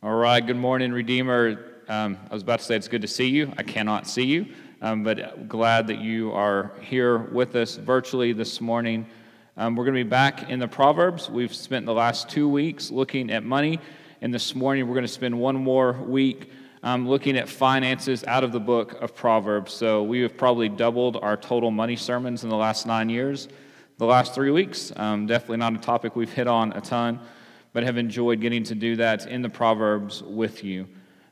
All right, good morning, Redeemer. Um, I was about to say it's good to see you. I cannot see you, um, but glad that you are here with us virtually this morning. Um, we're going to be back in the Proverbs. We've spent the last two weeks looking at money, and this morning we're going to spend one more week um, looking at finances out of the book of Proverbs. So we have probably doubled our total money sermons in the last nine years. The last three weeks, um, definitely not a topic we've hit on a ton but have enjoyed getting to do that in the Proverbs with you.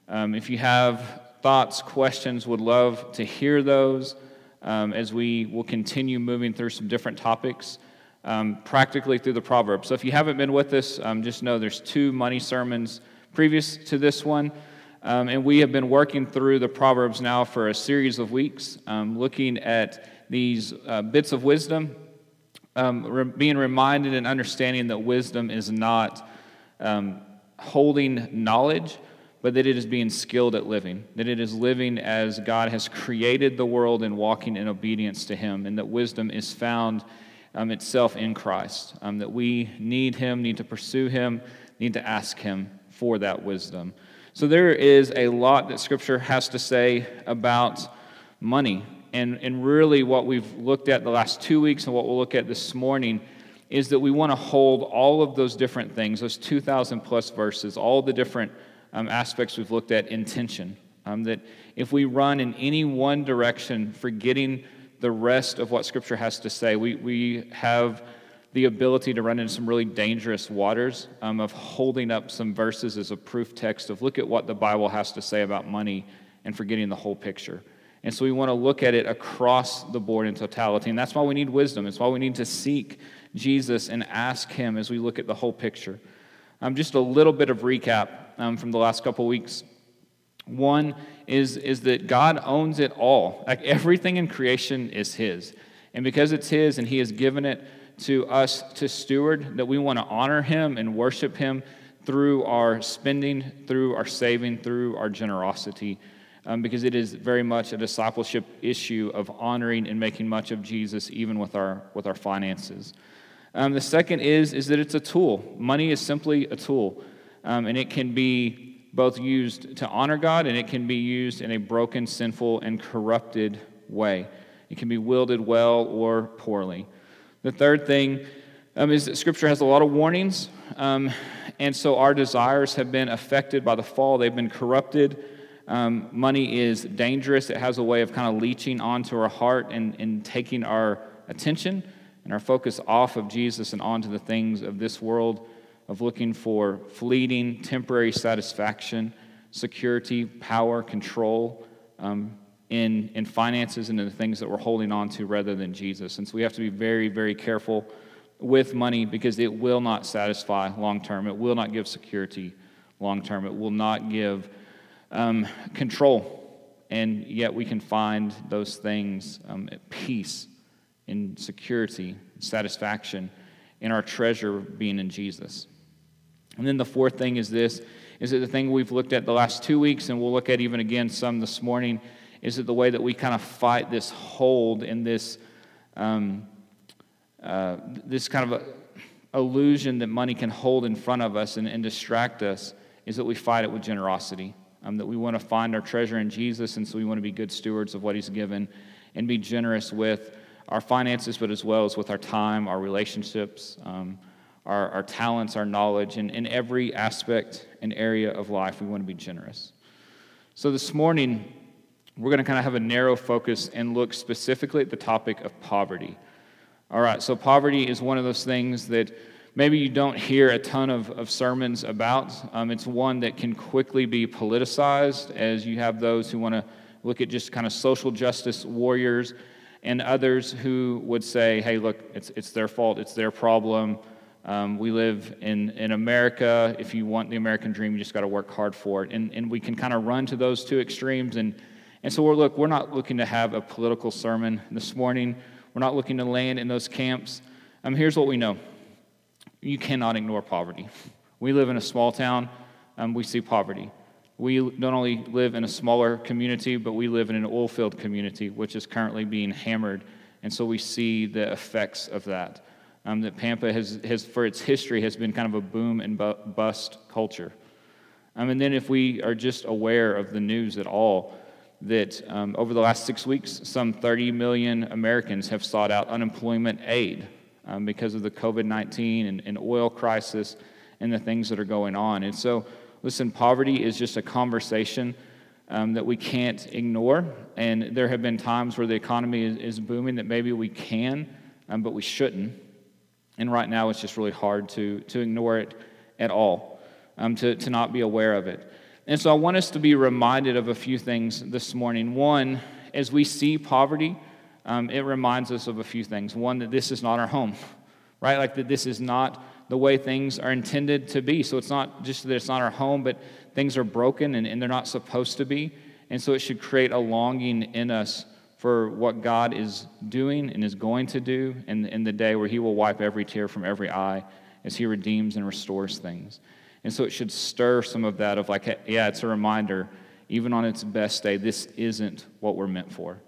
Um, if you have thoughts, questions, would love to hear those um, as we will continue moving through some different topics um, practically through the Proverbs. So if you haven't been with us, um, just know there's two money sermons previous to this one. Um, and we have been working through the Proverbs now for a series of weeks, um, looking at these uh, bits of wisdom um, re- being reminded and understanding that wisdom is not um, holding knowledge, but that it is being skilled at living, that it is living as God has created the world and walking in obedience to Him, and that wisdom is found um, itself in Christ, um, that we need Him, need to pursue Him, need to ask Him for that wisdom. So there is a lot that Scripture has to say about money and, and really, what we've looked at the last two weeks and what we'll look at this morning is that we want to hold all of those different things, those 2,000 plus verses, all the different um, aspects we've looked at in tension. Um, that if we run in any one direction, forgetting the rest of what Scripture has to say, we, we have the ability to run into some really dangerous waters um, of holding up some verses as a proof text of look at what the Bible has to say about money and forgetting the whole picture. And so we want to look at it across the board in totality. And that's why we need wisdom. It's why we need to seek Jesus and ask Him as we look at the whole picture. Um, just a little bit of recap um, from the last couple weeks. One is, is that God owns it all. Like everything in creation is His. And because it's His and He has given it to us to steward, that we want to honor Him and worship Him through our spending, through our saving, through our generosity um, because it is very much a discipleship issue of honoring and making much of Jesus, even with our, with our finances. Um, the second is, is that it's a tool. Money is simply a tool, um, and it can be both used to honor God and it can be used in a broken, sinful, and corrupted way. It can be wielded well or poorly. The third thing um, is that Scripture has a lot of warnings, um, and so our desires have been affected by the fall. They've been corrupted. Um, money is dangerous. It has a way of kind of leeching onto our heart and, and taking our attention and our focus off of Jesus and onto the things of this world, of looking for fleeting, temporary satisfaction, security, power, control um, in, in finances and in the things that we're holding on to rather than Jesus. And so we have to be very, very careful with money because it will not satisfy long term. It will not give security long term. It will not give um, control. And yet we can find those things um, at peace, in security, satisfaction, in our treasure being in Jesus. And then the fourth thing is this is that the thing we've looked at the last two weeks, and we'll look at even again some this morning, is that the way that we kind of fight this hold in this, um, uh, this kind of illusion that money can hold in front of us and, and distract us is that we fight it with generosity um, that we want to find our treasure in Jesus, and so we want to be good stewards of what He's given and be generous with our finances, but as well as with our time, our relationships, um, our, our talents, our knowledge, and in every aspect and area of life, we want to be generous. So this morning, we're going to kind of have a narrow focus and look specifically at the topic of poverty. All right, so poverty is one of those things that maybe you don't hear a ton of, of sermons about. Um, it's one that can quickly be politicized as you have those who want to look at just kind of social justice warriors and others who would say, hey, look, it's, it's their fault, it's their problem. Um, we live in, in America. If you want the American dream, you just got to work hard for it. And, and we can kind of run to those two extremes. And, and so, we're, look, we're not looking to have a political sermon this morning. We're not looking to land in those camps. Um, here's what we know you cannot ignore poverty. We live in a small town, um, we see poverty. We not only live in a smaller community, but we live in an oil field community, which is currently being hammered. And so we see the effects of that. Um, that Pampa has, has, for its history, has been kind of a boom and bust culture. Um, and then if we are just aware of the news at all, that um, over the last six weeks, some 30 million Americans have sought out unemployment aid um, because of the COVID 19 and, and oil crisis and the things that are going on. And so, listen, poverty is just a conversation um, that we can't ignore. And there have been times where the economy is, is booming that maybe we can, um, but we shouldn't. And right now, it's just really hard to, to ignore it at all, um, to, to not be aware of it. And so I want us to be reminded of a few things this morning. One, as we see poverty, um, it reminds us of a few things. One, that this is not our home, right? Like that this is not the way things are intended to be. So it's not just that it's not our home, but things are broken and, and they're not supposed to be. And so it should create a longing in us for what God is doing and is going to do in, in the day where He will wipe every tear from every eye as He redeems and restores things. And so it should stir some of that of like, yeah, it's a reminder, even on its best day, this isn't what we're meant for.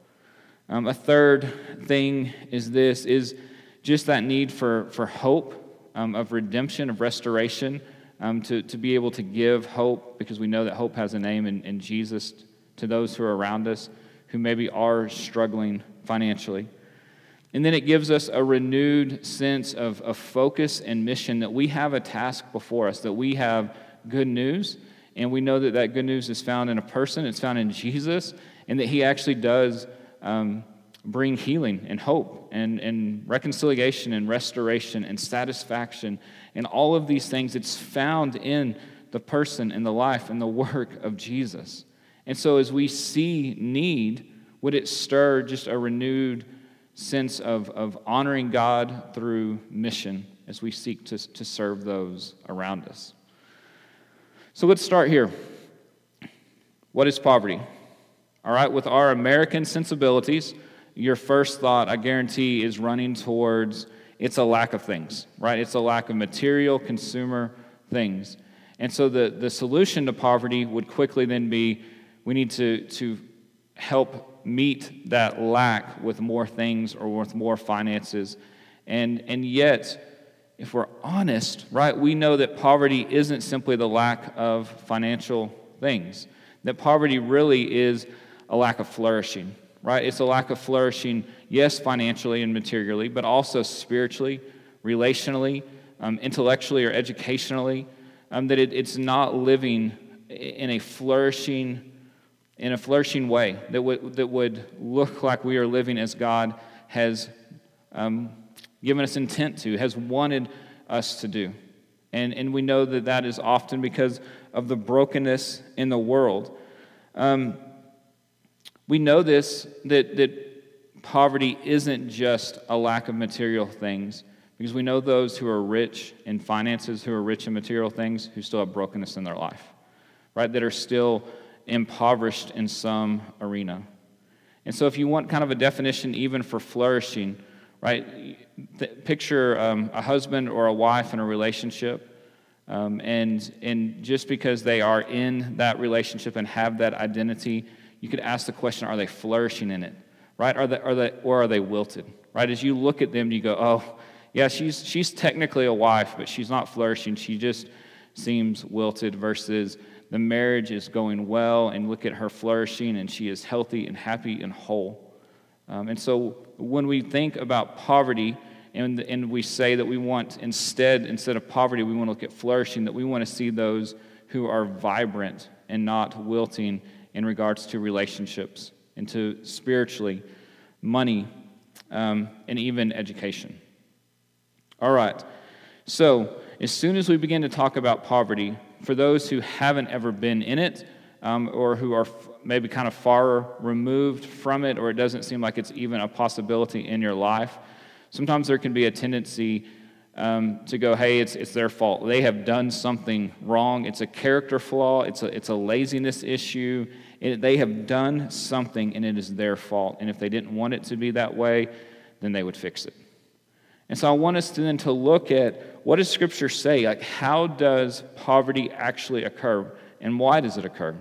Um, a third thing is this, is just that need for, for hope, um, of redemption, of restoration, um, to, to be able to give hope, because we know that hope has a name in, in Jesus to those who are around us who maybe are struggling financially. And then it gives us a renewed sense of, of focus and mission that we have a task before us, that we have good news. And we know that that good news is found in a person, it's found in Jesus, and that he actually does um, bring healing and hope and, and reconciliation and restoration and satisfaction and all of these things. It's found in the person and the life and the work of Jesus. And so as we see need, would it stir just a renewed sense of, of honoring God through mission as we seek to, to serve those around us. So let's start here. What is poverty? All right, with our American sensibilities, your first thought, I guarantee, is running towards it's a lack of things, right? It's a lack of material consumer things. And so the, the solution to poverty would quickly then be we need to, to help meet that lack with more things or with more finances. And, and yet, if we're honest, right, we know that poverty isn't simply the lack of financial things, that poverty really is a lack of flourishing, right? It's a lack of flourishing, yes, financially and materially, but also spiritually, relationally, um, intellectually, or educationally, um, that it, it's not living in a flourishing in a flourishing way that would, that would look like we are living as God has um, given us intent to, has wanted us to do. And, and we know that that is often because of the brokenness in the world. Um, we know this that, that poverty isn't just a lack of material things, because we know those who are rich in finances, who are rich in material things, who still have brokenness in their life, right? That are still impoverished in some arena. And so, if you want kind of a definition even for flourishing, right, th- picture um, a husband or a wife in a relationship. Um, and, and just because they are in that relationship and have that identity, you could ask the question are they flourishing in it? Right? Are they, are they, or are they wilted? Right? As you look at them, you go, oh, yeah, she's, she's technically a wife, but she's not flourishing. She just seems wilted versus the marriage is going well, and look at her flourishing, and she is healthy and happy and whole. Um, and so when we think about poverty, and, and we say that we want instead, instead of poverty, we want to look at flourishing, that we want to see those who are vibrant and not wilting in regards to relationships and to spiritually, money, um, and even education. All right. So, as soon as we begin to talk about poverty, for those who haven't ever been in it um, or who are f- maybe kind of far removed from it, or it doesn't seem like it's even a possibility in your life, sometimes there can be a tendency um, to go, hey, it's, it's their fault. They have done something wrong. It's a character flaw, it's a, it's a laziness issue. It, they have done something, and it is their fault. And if they didn't want it to be that way, then they would fix it. And so I want us to then to look at what does Scripture say? Like, how does poverty actually occur, and why does it occur?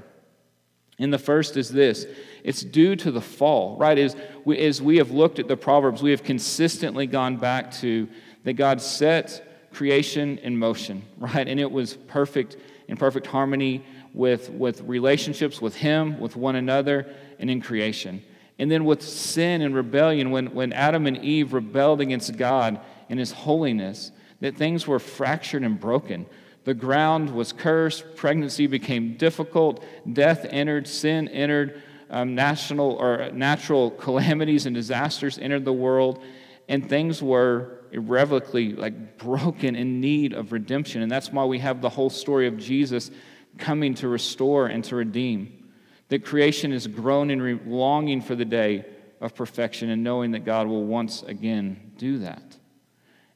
And the first is this it's due to the fall, right? As we, as we have looked at the Proverbs, we have consistently gone back to that God set creation in motion, right? And it was perfect in perfect harmony with, with relationships with Him, with one another, and in creation. And then with sin and rebellion, when, when Adam and Eve rebelled against God and His holiness, that things were fractured and broken. The ground was cursed, pregnancy became difficult, death entered, sin entered, um, national or natural calamities and disasters entered the world, and things were irrevocably like broken in need of redemption. And that's why we have the whole story of Jesus coming to restore and to redeem. That creation is groaning, re- longing for the day of perfection and knowing that God will once again do that.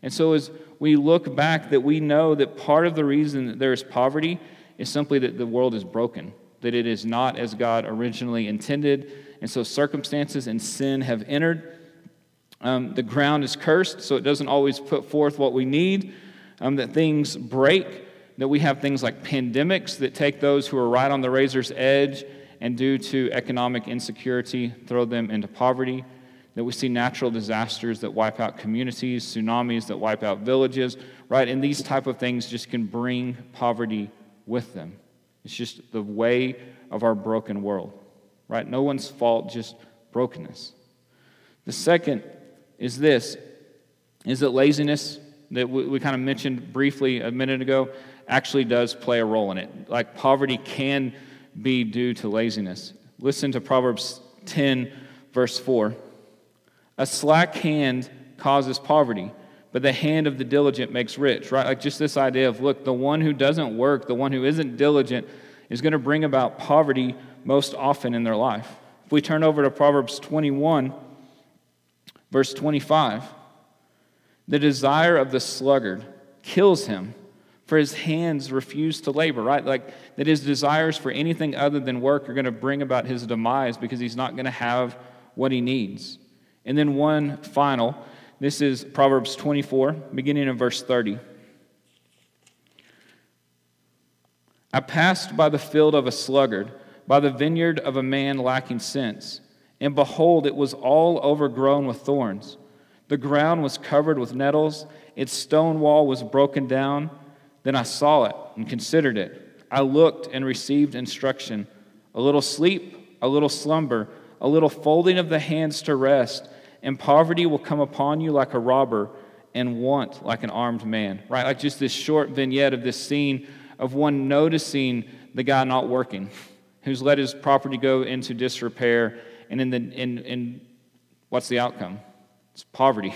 And so, as we look back, that we know that part of the reason that there is poverty is simply that the world is broken, that it is not as God originally intended. And so, circumstances and sin have entered. Um, the ground is cursed, so it doesn't always put forth what we need. Um, that things break, that we have things like pandemics that take those who are right on the razor's edge and, due to economic insecurity, throw them into poverty. That we see natural disasters that wipe out communities, tsunamis that wipe out villages, right? And these type of things just can bring poverty with them. It's just the way of our broken world, right? No one's fault, just brokenness. The second is this is that laziness that we, we kind of mentioned briefly a minute ago actually does play a role in it. Like poverty can be due to laziness. Listen to Proverbs 10, verse 4. A slack hand causes poverty, but the hand of the diligent makes rich, right? Like just this idea of look, the one who doesn't work, the one who isn't diligent, is going to bring about poverty most often in their life. If we turn over to Proverbs 21, Verse 25 The desire of the sluggard kills him, for his hands refuse to labor, right? Like that his desires for anything other than work are going to bring about his demise because he's not going to have what he needs. And then one final this is Proverbs 24, beginning in verse 30. I passed by the field of a sluggard, by the vineyard of a man lacking sense. And behold, it was all overgrown with thorns. The ground was covered with nettles, its stone wall was broken down. Then I saw it and considered it. I looked and received instruction a little sleep, a little slumber, a little folding of the hands to rest, and poverty will come upon you like a robber, and want like an armed man. Right? Like just this short vignette of this scene of one noticing the guy not working, who's let his property go into disrepair and in the in, in what's the outcome? It's poverty.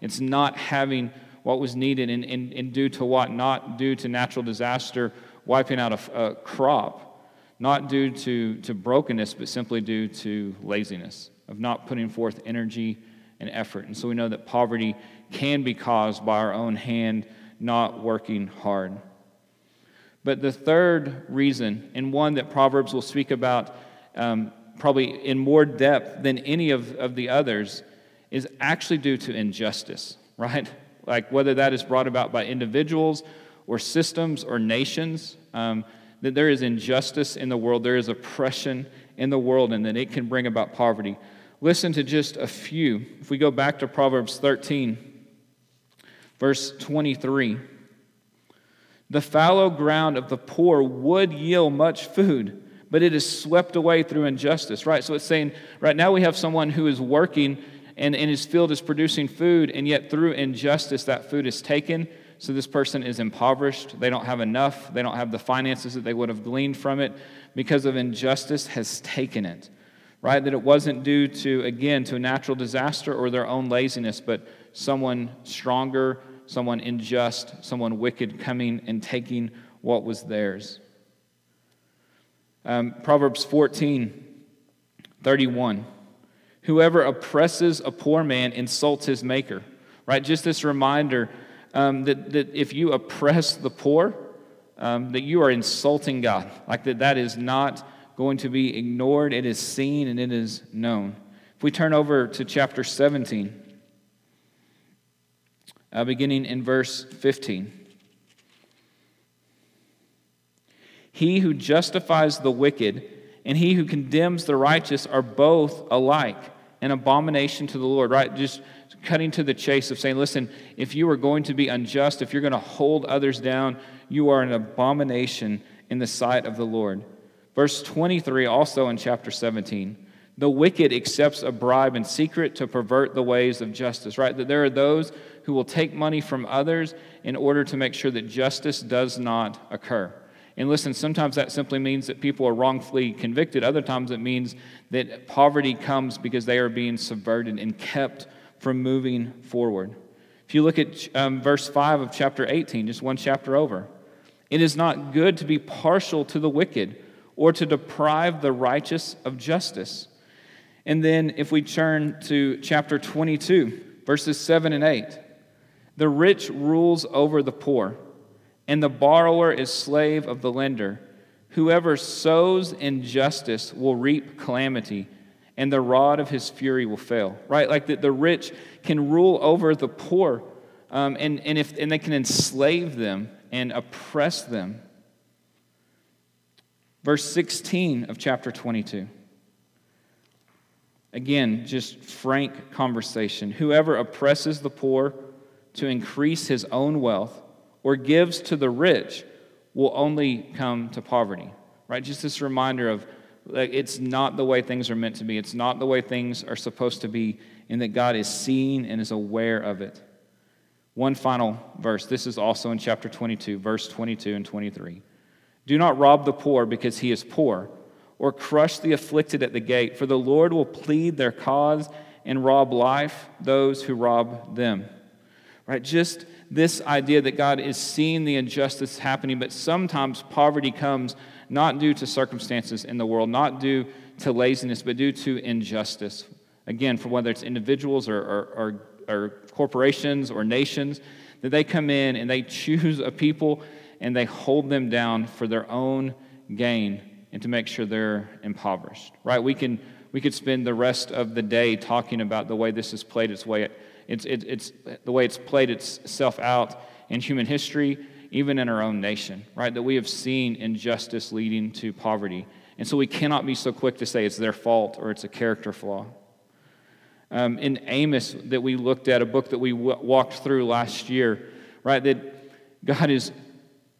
It's not having what was needed, and, and, and due to what? Not due to natural disaster, wiping out a, a crop, not due to, to brokenness, but simply due to laziness, of not putting forth energy and effort. And so we know that poverty can be caused by our own hand not working hard. But the third reason, and one that Proverbs will speak about um, probably in more depth than any of, of the others, is actually due to injustice, right? Like whether that is brought about by individuals or systems or nations, um, that there is injustice in the world, there is oppression in the world, and that it can bring about poverty. Listen to just a few. If we go back to Proverbs 13, verse 23. The fallow ground of the poor would yield much food but it is swept away through injustice, right? So it's saying right now we have someone who is working and in his field is producing food, and yet through injustice that food is taken. So this person is impoverished. They don't have enough. They don't have the finances that they would have gleaned from it because of injustice has taken it. Right? That it wasn't due to, again, to a natural disaster or their own laziness, but someone stronger, someone unjust, someone wicked coming and taking what was theirs. Um, Proverbs 14, 31. Whoever oppresses a poor man insults his maker. Right? Just this reminder um, that, that if you oppress the poor, um, that you are insulting God. Like that, that is not going to be ignored. It is seen and it is known. If we turn over to chapter 17, uh, beginning in verse 15. He who justifies the wicked and he who condemns the righteous are both alike an abomination to the Lord, right? Just cutting to the chase of saying, listen, if you are going to be unjust, if you're going to hold others down, you are an abomination in the sight of the Lord. Verse 23, also in chapter 17. The wicked accepts a bribe in secret to pervert the ways of justice, right? That there are those who will take money from others in order to make sure that justice does not occur. And listen, sometimes that simply means that people are wrongfully convicted. Other times it means that poverty comes because they are being subverted and kept from moving forward. If you look at um, verse 5 of chapter 18, just one chapter over, it is not good to be partial to the wicked or to deprive the righteous of justice. And then if we turn to chapter 22, verses 7 and 8, the rich rules over the poor, and the borrower is slave of the lender. Whoever sows injustice will reap calamity, and the rod of his fury will fail. Right? Like the, the rich can rule over the poor, um, and, and, if, and they can enslave them and oppress them. Verse 16 of chapter 22. Again, just frank conversation. Whoever oppresses the poor to increase his own wealth or gives to the rich will only come to poverty. Right? Just this reminder of like, it's not the way things are meant to be. It's not the way things are supposed to be, and that God is seeing and is aware of it. One final verse. This is also in chapter 22, verse 22 and 23. Do not rob the poor because he is poor or crush the afflicted at the gate, for the Lord will plead their cause and rob life those who rob them. Right? Just this idea that God is seeing the injustice happening, but sometimes poverty comes not due to circumstances in the world, not due to laziness, but due to injustice. Again, for whether it's individuals or, or, or, or corporations or nations, that they come in and they choose a people and they hold them down for their own gain and to make sure they're impoverished, right? We, can, we could spend the rest of the day talking about the way this has played its way, it's, it, it's the way it's played itself out in human history, even in our own nation, right? That we have seen injustice leading to poverty. And so we cannot be so quick to say it's their fault or it's a character flaw. Um, in Amos, that we looked at, a book that we w- walked through last year, right? That God is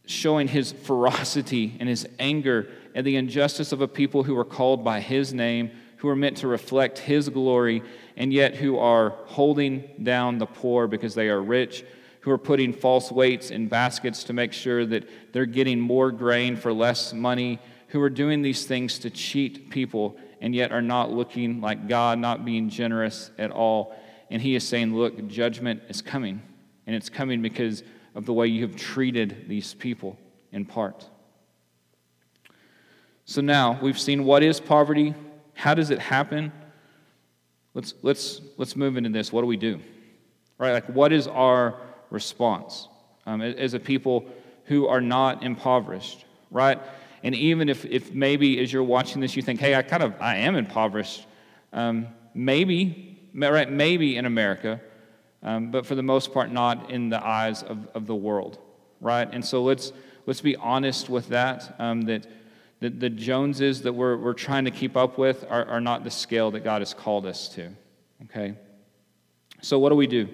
showing his ferocity and his anger at the injustice of a people who are called by his name, who are meant to reflect his glory, and yet who are holding down the poor because they are rich, who are putting false weights in baskets to make sure that they're getting more grain for less money, who are doing these things to cheat people, and yet are not looking like God, not being generous at all. And he is saying, Look, judgment is coming, and it's coming because of the way you have treated these people in part. So now we've seen what is poverty, how does it happen? Let's, let's, let's move into this. What do we do? Right? Like, what is our response um, as a people who are not impoverished? Right? And even if, if maybe as you're watching this, you think, hey, I kind of, I am impoverished. Um, maybe, right? Maybe in America, um, but for the most part, not in the eyes of, of the world. Right? And so let's, let's be honest with that, um, that the, the Joneses that we're, we're trying to keep up with are, are not the scale that God has called us to. Okay? So, what do we do?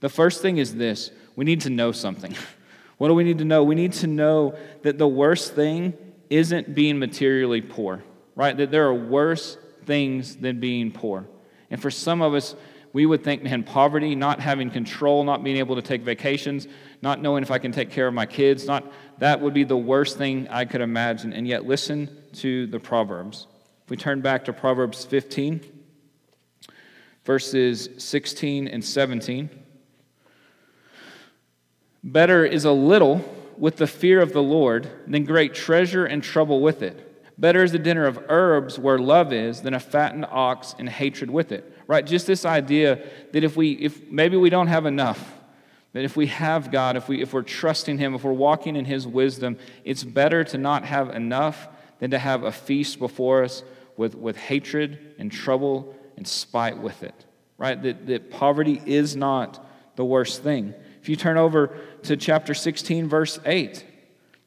The first thing is this we need to know something. what do we need to know? We need to know that the worst thing isn't being materially poor, right? That there are worse things than being poor. And for some of us, we would think, man, poverty, not having control, not being able to take vacations, not knowing if I can take care of my kids, not that would be the worst thing I could imagine. And yet, listen to the Proverbs. If we turn back to Proverbs 15, verses 16 and 17. Better is a little with the fear of the Lord than great treasure and trouble with it. Better is a dinner of herbs where love is than a fattened ox and hatred with it right? Just this idea that if we, if maybe we don't have enough, that if we have God, if, we, if we're trusting Him, if we're walking in His wisdom, it's better to not have enough than to have a feast before us with, with hatred and trouble and spite with it, right? That, that poverty is not the worst thing. If you turn over to chapter 16, verse 8,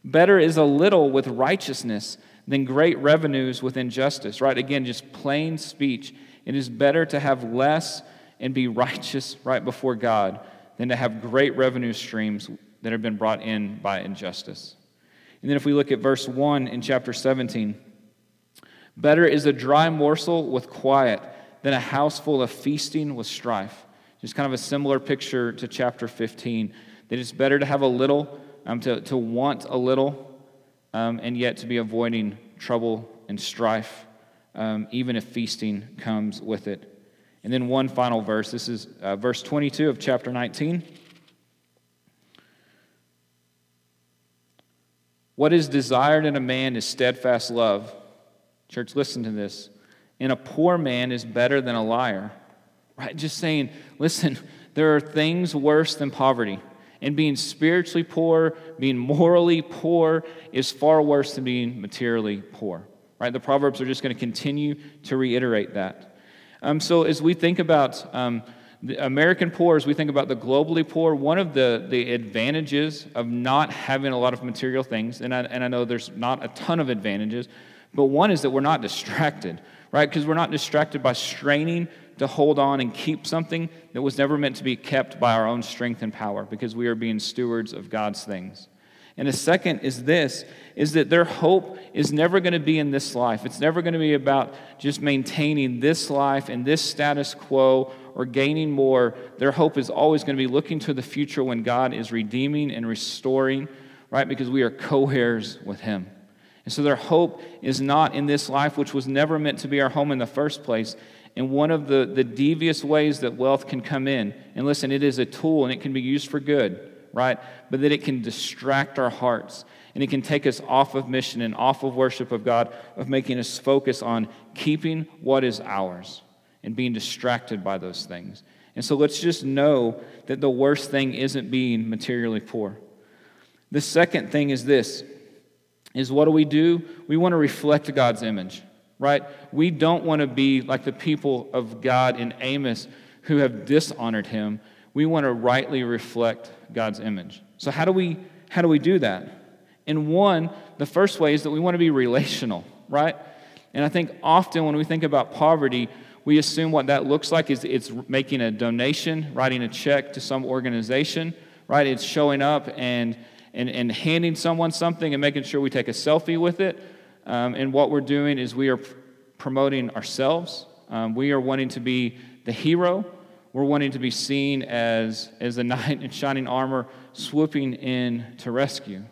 better is a little with righteousness than great revenues with injustice, right? Again, just plain speech. It is better to have less and be righteous right before God than to have great revenue streams that have been brought in by injustice. And then if we look at verse 1 in chapter 17, better is a dry morsel with quiet than a house full of feasting with strife. Just kind of a similar picture to chapter 15, that it's better to have a little, um, to, to want a little, um, and yet to be avoiding trouble and strife, um, even if feasting comes with it. And then one final verse. This is uh, verse 22 of chapter 19. What is desired in a man is steadfast love. Church, listen to this. And a poor man is better than a liar. Right? Just saying, listen, there are things worse than poverty. And being spiritually poor, being morally poor, is far worse than being materially poor. Right? The Proverbs are just going to continue to reiterate that. Um, so as we think about um, the American poor, as we think about the globally poor, one of the, the advantages of not having a lot of material things, and I, and I know there's not a ton of advantages, but one is that we're not distracted, right? Because we're not distracted by straining to hold on and keep something that was never meant to be kept by our own strength and power, because we are being stewards of God's things. And the second is this is that their hope is never going to be in this life. It's never going to be about just maintaining this life and this status quo or gaining more. Their hope is always going to be looking to the future when God is redeeming and restoring, right? Because we are co heirs with Him. And so their hope is not in this life, which was never meant to be our home in the first place. And one of the, the devious ways that wealth can come in, and listen, it is a tool and it can be used for good right? But that it can distract our hearts and it can take us off of mission and off of worship of God, of making us focus on keeping what is ours and being distracted by those things. And so let's just know that the worst thing isn't being materially poor. The second thing is this is what do we do? We want to reflect God's image, right? We don't want to be like the people of God in Amos who have dishonored him, we want to rightly reflect God's image. So, how do we, how do, we do that? In one, the first way is that we want to be relational, right? And I think often when we think about poverty, we assume what that looks like is it's making a donation, writing a check to some organization, right? It's showing up and, and, and handing someone something and making sure we take a selfie with it. Um, and what we're doing is we are promoting ourselves. Um, we are wanting to be the hero we're wanting to be seen as, as a knight in shining armor swooping in to rescue.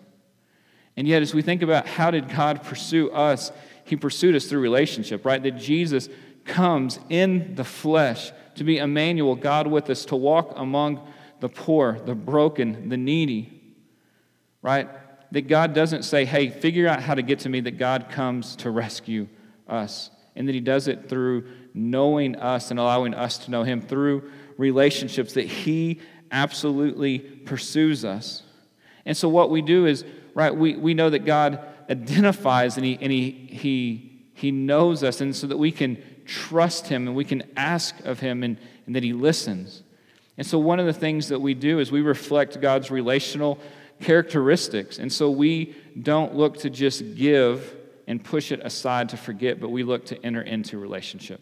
And yet, as we think about how did God pursue us, He pursued us through relationship, right? That Jesus comes in the flesh to be Emmanuel, God with us, to walk among the poor, the broken, the needy, right? That God doesn't say, hey, figure out how to get to me, that God comes to rescue us. And that He does it through knowing us and allowing us to know Him through relationships, that He absolutely pursues us. And so, what we do is, right, we, we know that God identifies and, he, and he, he, he knows us, and so that we can trust Him and we can ask of Him and, and that He listens. And so, one of the things that we do is we reflect God's relational characteristics. And so, we don't look to just give and push it aside to forget, but we look to enter into relationship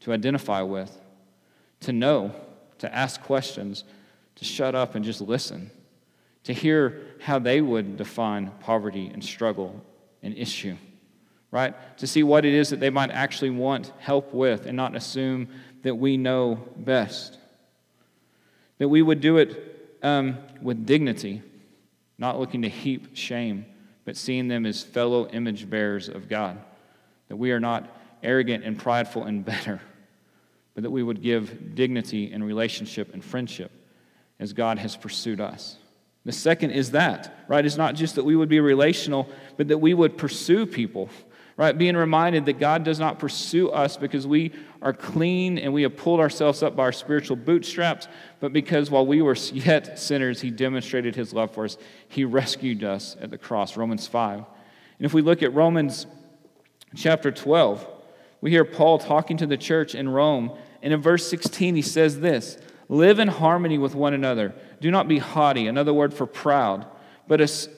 to identify with, to know, to ask questions, to shut up and just listen, to hear how they would define poverty and struggle and issue, right? To see what it is that they might actually want help with and not assume that we know best. That we would do it um, with dignity, not looking to heap shame, but seeing them as fellow image bearers of God. That we are not arrogant and prideful and better, but that we would give dignity and relationship and friendship as God has pursued us. The second is that, right? It's not just that we would be relational, but that we would pursue people, right? Being reminded that God does not pursue us because we are clean and we have pulled ourselves up by our spiritual bootstraps, but because while we were yet sinners, He demonstrated His love for us. He rescued us at the cross, Romans 5. And if we look at Romans chapter 12, we hear Paul talking to the church in Rome. And in verse 16, he says this Live in harmony with one another. Do not be haughty, another word for proud. But as,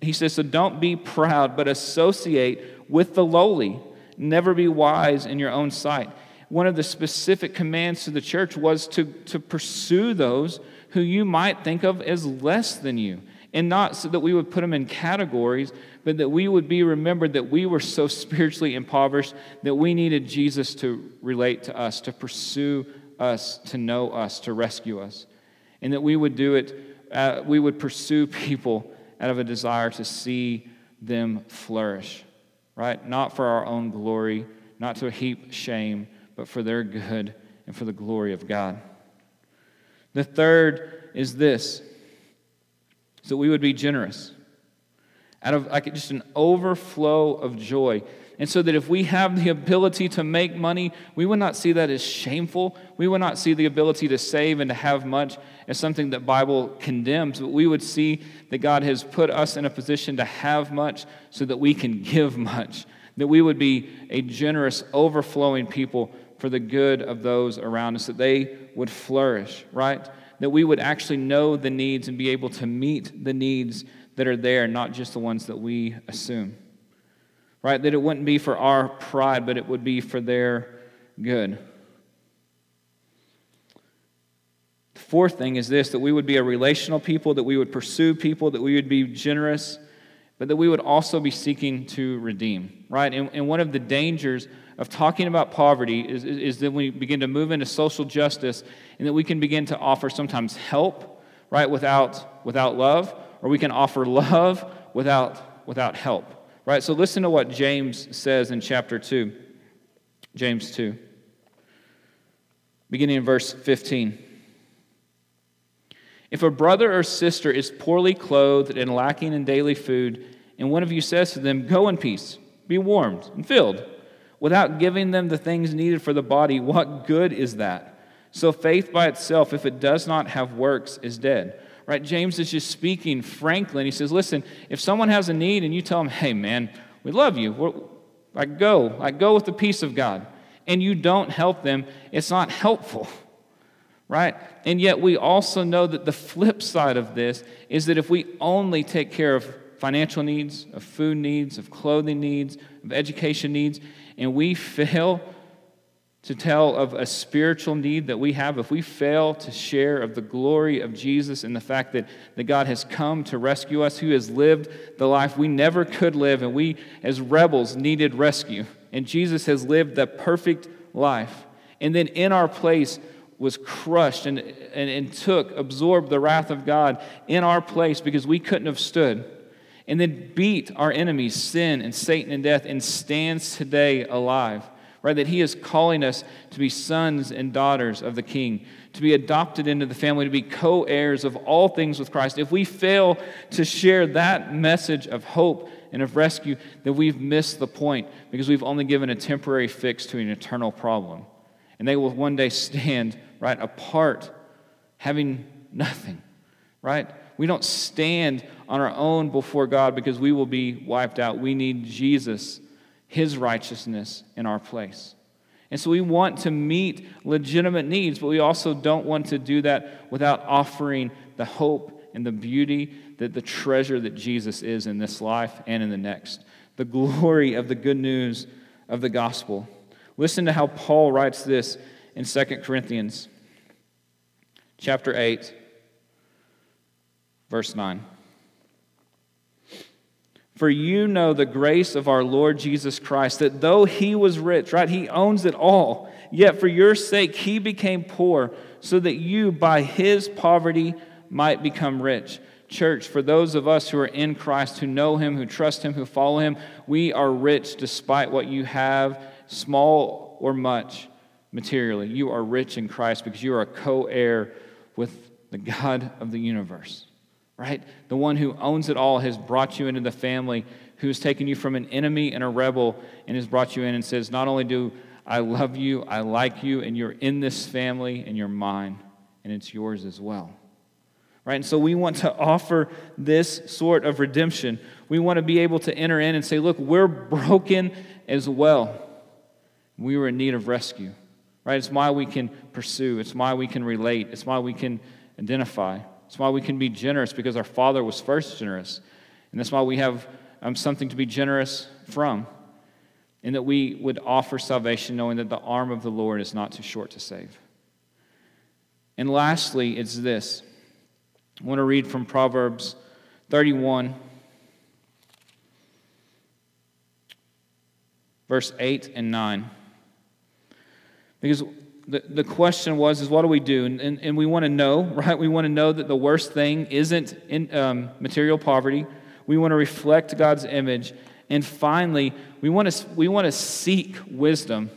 he says, so don't be proud, but associate with the lowly. Never be wise in your own sight. One of the specific commands to the church was to, to pursue those who you might think of as less than you And not so that we would put them in categories, but that we would be remembered that we were so spiritually impoverished that we needed Jesus to relate to us, to pursue us, to know us, to rescue us. And that we would do it, uh, we would pursue people out of a desire to see them flourish, right? Not for our own glory, not to heap shame, but for their good and for the glory of God. The third is this so we would be generous out of like just an overflow of joy. And so that if we have the ability to make money, we would not see that as shameful. We would not see the ability to save and to have much as something that Bible condemns, but we would see that God has put us in a position to have much so that we can give much. That we would be a generous, overflowing people for the good of those around us, that they would flourish, right? That we would actually know the needs and be able to meet the needs that are there, not just the ones that we assume, right? That it wouldn't be for our pride, but it would be for their good. The fourth thing is this that we would be a relational people, that we would pursue people, that we would be generous, but that we would also be seeking to redeem, right? And, and one of the dangers of talking about poverty is, is, that we begin to move into social justice and that we can begin to offer sometimes help, right, without, without love, or we can offer love without, without help, right? So listen to what James says in chapter 2, James 2, beginning in verse 15. If a brother or sister is poorly clothed and lacking in daily food, and one of you says to them, Go in peace, be warmed and filled, without giving them the things needed for the body, what good is that? So faith by itself, if it does not have works, is dead. Right? James is just speaking frankly, and he says, Listen, if someone has a need and you tell them, Hey, man, we love you, I go, I go with the peace of God, and you don't help them, it's not helpful. right? And yet we also know that the flip side of this is that if we only take care of financial needs, of food needs, of clothing needs, of education needs, and we fail to tell of a spiritual need that we have, if we fail to share of the glory of Jesus and the fact that, that God has come to rescue us, who has lived the life we never could live, and we as rebels needed rescue. And Jesus has lived the perfect life. And then in our place, was crushed and, and, and took, absorbed the wrath of God in our place because we couldn't have stood. And then beat our enemies, sin and Satan and death, and stands today alive. Right? That he is calling us to be sons and daughters of the King, to be adopted into the family, to be co heirs of all things with Christ. If we fail to share that message of hope and of rescue, then we've missed the point because we've only given a temporary fix to an eternal problem. And they will one day stand right? Apart, having nothing, right? We don't stand on our own before God because we will be wiped out. We need Jesus, His righteousness in our place. And so we want to meet legitimate needs, but we also don't want to do that without offering the hope and the beauty, that the treasure that Jesus is in this life and in the next. The glory of the good news of the gospel. Listen to how Paul writes this in 2 Corinthians chapter 8, verse 9. For you know the grace of our Lord Jesus Christ, that though he was rich, right, he owns it all, yet for your sake he became poor, so that you by his poverty might become rich. Church, for those of us who are in Christ, who know him, who trust him, who follow him, we are rich despite what you have, small or much materially. You are rich in Christ because you are a co heir with the God of the universe, right? The one who owns it all has brought you into the family, who has taken you from an enemy and a rebel and has brought you in and says, Not only do I love you, I like you, and you're in this family and you're mine, and it's yours as well. Right? And so we want to offer this sort of redemption. We want to be able to enter in and say, Look, we're broken as well. We were in need of rescue. Right? It's why we can pursue. It's why we can relate. It's why we can identify. It's why we can be generous because our Father was first generous. And that's why we have um, something to be generous from. And that we would offer salvation knowing that the arm of the Lord is not too short to save. And lastly, it's this. I want to read from Proverbs 31, verse 8 and 9. Because the, the question was, is what do we do? And, and, and we want to know, right? We want to know that the worst thing isn't in, um, material poverty. We want to reflect God's image. And finally, we want to, we want to seek wisdom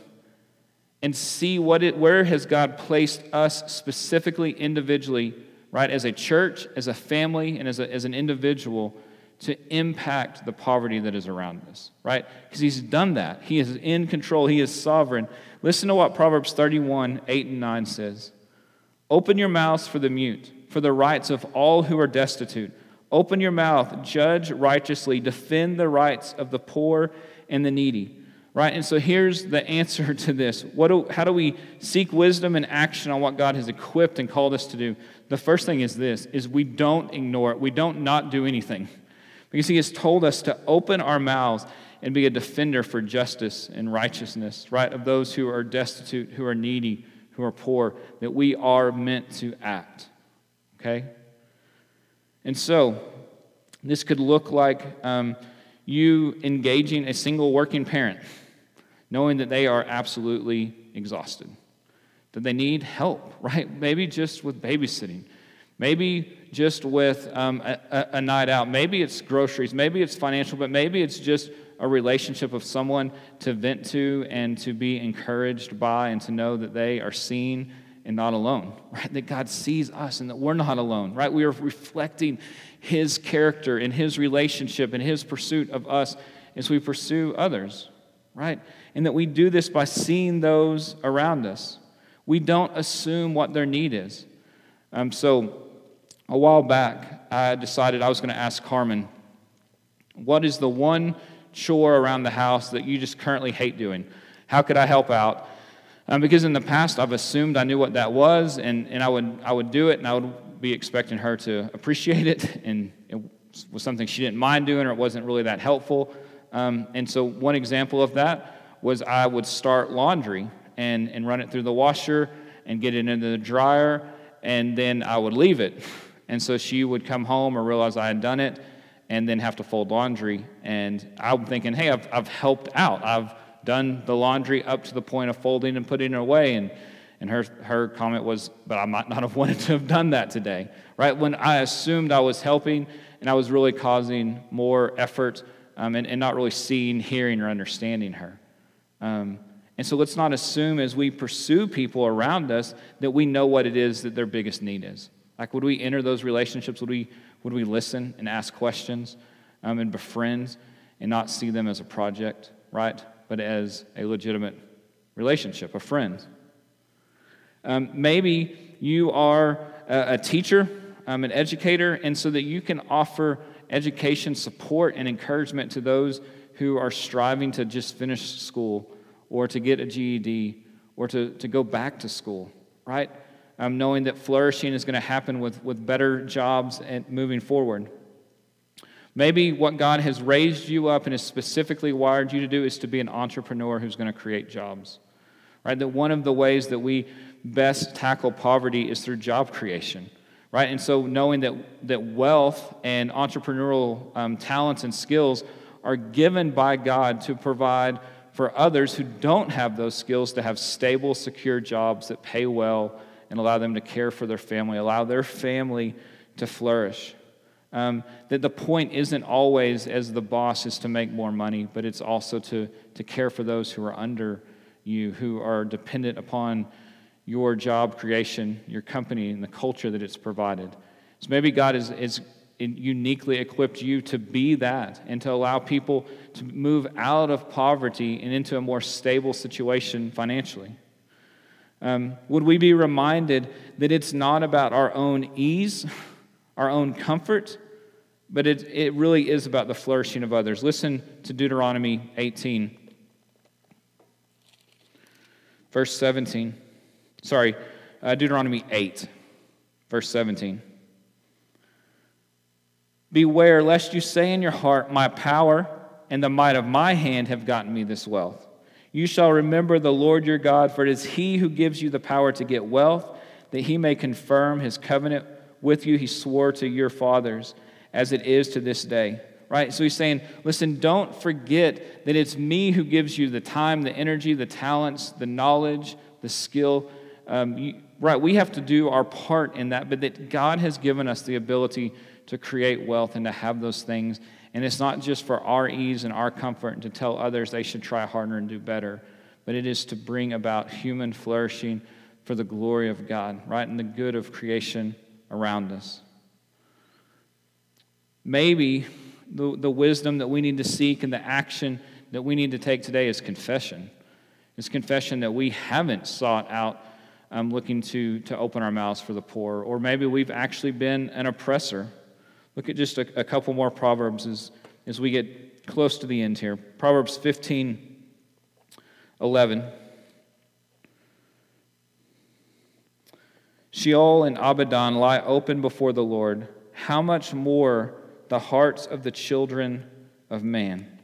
and see what it, where has God placed us specifically, individually, right, as a church, as a family, and as, a, as an individual to impact the poverty that is around us, right? Because He's done that. He is in control, He is sovereign. Listen to what Proverbs 31 8 and 9 says Open your mouths for the mute, for the rights of all who are destitute. Open your mouth, judge righteously, defend the rights of the poor and the needy right and so here's the answer to this what do, how do we seek wisdom and action on what god has equipped and called us to do the first thing is this is we don't ignore it we don't not do anything because he has told us to open our mouths and be a defender for justice and righteousness right of those who are destitute who are needy who are poor that we are meant to act okay and so this could look like um, you engaging a single working parent knowing that they are absolutely exhausted, that they need help, right? Maybe just with babysitting, maybe just with um, a, a night out, maybe it's groceries, maybe it's financial, but maybe it's just a relationship of someone to vent to and to be encouraged by and to know that they are seen and not alone, right? That God sees us and that we're not alone, right? We are reflecting His character and His relationship and His pursuit of us as we pursue others, right? and that we do this by seeing those around us. We don't assume what their need is. Um, so, a while back, I decided I was going to ask Carmen, what is the one chore around the house that you just currently hate doing? How could I help out? Um, because in the past, I've assumed I knew what that was, and, and I, would, I would do it, and I would be expecting her to appreciate it, and it was something she didn't mind doing, or it wasn't really that helpful. Um, and so, one example of that was I would start laundry and, and run it through the washer and get it into the dryer, and then I would leave it. And so she would come home or realize I had done it and then have to fold laundry. And I'm thinking, hey, I've, I've helped out. I've done the laundry up to the point of folding and putting it away. And, and her, her comment was, but I might not have wanted to have done that today, right? When I assumed I was helping and I was really causing more effort um, and, and not really seeing, hearing, or understanding her. Um, and so let's not assume as we pursue people around us that we know what it is that their biggest need is. Like, would we enter those relationships? Would we, would we listen and ask questions um, and befriend and not see them as a project, right? But as a legitimate relationship, a friend. Um, maybe you are a, a teacher, um, an educator, and so that you can offer education support and encouragement to those who are striving to just finish school or to get a GED or to, to go back to school, right? Um, knowing that flourishing is going to happen with, with better jobs and moving forward. Maybe what God has raised you up and has specifically wired you to do is to be an entrepreneur who's going to create jobs. Right? That one of the ways that we best tackle poverty is through job creation. Right? And so knowing that, that wealth and entrepreneurial um, talents and skills are given by God to provide for others who don't have those skills to have stable, secure jobs that pay well and allow them to care for their family, allow their family to flourish. Um, that the point isn't always, as the boss, is to make more money, but it's also to, to care for those who are under you, who are dependent upon your job creation, your company, and the culture that it's provided. So maybe God is, is uniquely equipped you to be that and to allow people to move out of poverty and into a more stable situation financially. Um, would we be reminded that it's not about our own ease, our own comfort, but it, it really is about the flourishing of others? Listen to Deuteronomy 18, verse 17. Sorry, uh, Deuteronomy 8, verse 17. Beware lest you say in your heart, My power and the might of my hand have gotten me this wealth. You shall remember the Lord your God, for it is he who gives you the power to get wealth, that he may confirm his covenant with you he swore to your fathers, as it is to this day. Right? So he's saying, listen, don't forget that it's me who gives you the time, the energy, the talents, the knowledge, the skill. Um, you, right, we have to do our part in that, but that God has given us the ability to create wealth and to have those things. And it's not just for our ease and our comfort and to tell others they should try harder and do better, but it is to bring about human flourishing for the glory of God, right, and the good of creation around us. Maybe the, the wisdom that we need to seek and the action that we need to take today is confession. It's confession that we haven't sought out um, looking to, to open our mouths for the poor, or maybe we've actually been an oppressor. Look at just a, a couple more Proverbs as, as we get close to the end here. Proverbs 15 11. Sheol and Abaddon lie open before the Lord. How much more the hearts of the children of man?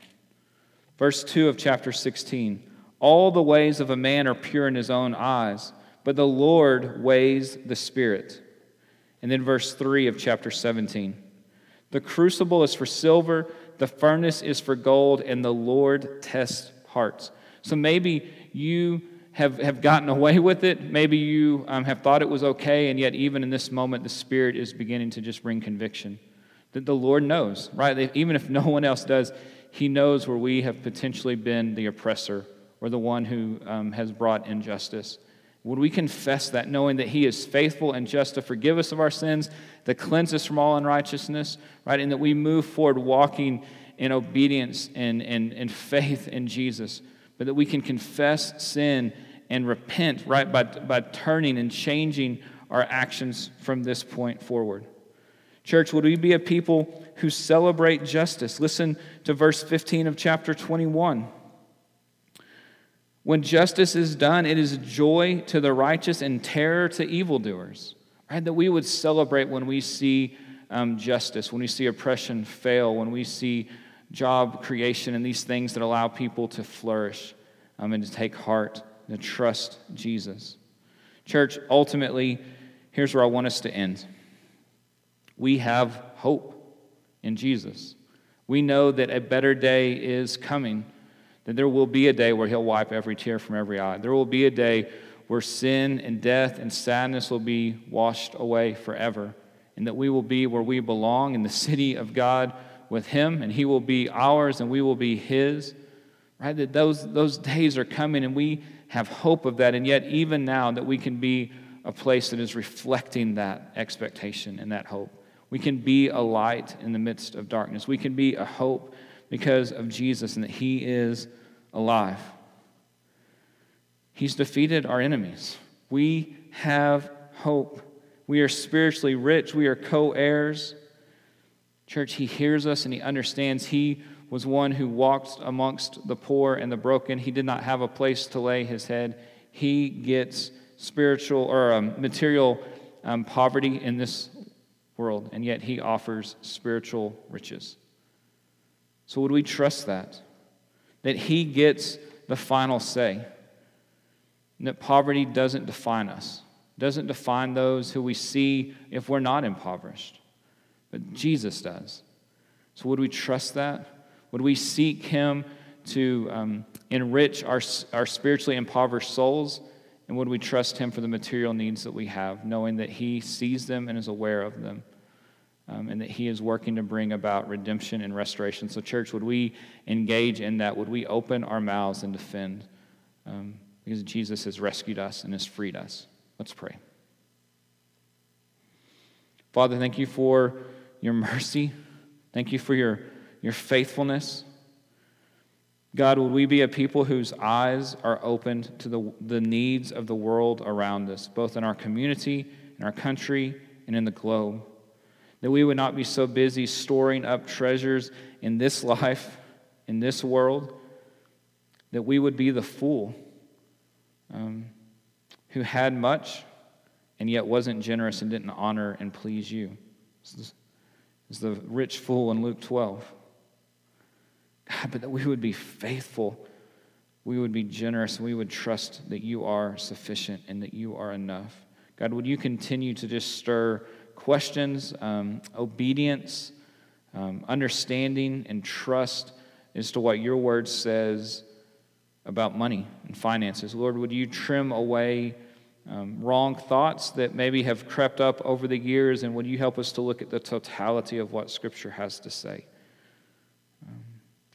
Verse 2 of chapter 16 All the ways of a man are pure in his own eyes, but the Lord weighs the spirit. And then verse 3 of chapter 17 The crucible is for silver, the furnace is for gold, and the Lord tests hearts. So maybe you have, have gotten away with it. Maybe you um, have thought it was okay, and yet, even in this moment, the Spirit is beginning to just bring conviction. That the Lord knows, right? Even if no one else does, He knows where we have potentially been the oppressor or the one who um, has brought injustice. Would we confess that, knowing that He is faithful and just to forgive us of our sins, to cleanse us from all unrighteousness, right? And that we move forward walking in obedience and, and, and faith in Jesus, but that we can confess sin and repent, right, by, by turning and changing our actions from this point forward. Church, would we be a people who celebrate justice? Listen to verse 15 of chapter 21. When justice is done, it is joy to the righteous and terror to evildoers. Right? That we would celebrate when we see um, justice, when we see oppression fail, when we see job creation and these things that allow people to flourish um, and to take heart and to trust Jesus. Church, ultimately, here's where I want us to end. We have hope in Jesus. We know that a better day is coming, that there will be a day where He'll wipe every tear from every eye. There will be a day where sin and death and sadness will be washed away forever, and that we will be where we belong in the city of God with Him, and He will be ours and we will be His. Right? That those, those days are coming, and we have hope of that, and yet, even now, that we can be a place that is reflecting that expectation and that hope. We can be a light in the midst of darkness. We can be a hope because of Jesus and that He is alive. He's defeated our enemies. We have hope. We are spiritually rich. We are co heirs. Church, He hears us and He understands. He was one who walked amongst the poor and the broken. He did not have a place to lay his head. He gets spiritual or um, material um, poverty in this world, and yet he offers spiritual riches. So, would we trust that? That he gets the final say? And that poverty doesn't define us, doesn't define those who we see if we're not impoverished, but Jesus does. So, would we trust that? Would we seek Him to um, enrich our, our spiritually impoverished souls? And would we trust Him for the material needs that we have, knowing that He sees them and is aware of them, um, and that He is working to bring about redemption and restoration? So, church, would we engage in that? Would we open our mouths and defend? Um, because Jesus has rescued us and has freed us. Let's pray. Father, thank you for your mercy. Thank you for your your faithfulness. God, would we be a people whose eyes are opened to the, the needs of the world around us, both in our community, in our country, and in the globe? That we would not be so busy storing up treasures in this life, in this world, that we would be the fool um, who had much and yet wasn't generous and didn't honor and please you. This is the rich fool in Luke 12. God, but that we would be faithful, we would be generous, we would trust that you are sufficient and that you are enough. God, would you continue to just stir questions, um, obedience, um, understanding and trust as to what your word says about money and finances. Lord, would you trim away um, wrong thoughts that maybe have crept up over the years, and would you help us to look at the totality of what Scripture has to say? Um,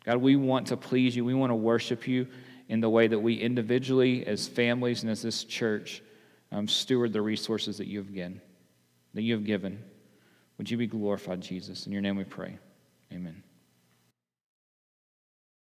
God, we want to please you. We want to worship you in the way that we individually, as families, and as this church, um, steward the resources that you have given. That you have given. Would you be glorified, Jesus? In your name we pray. Amen.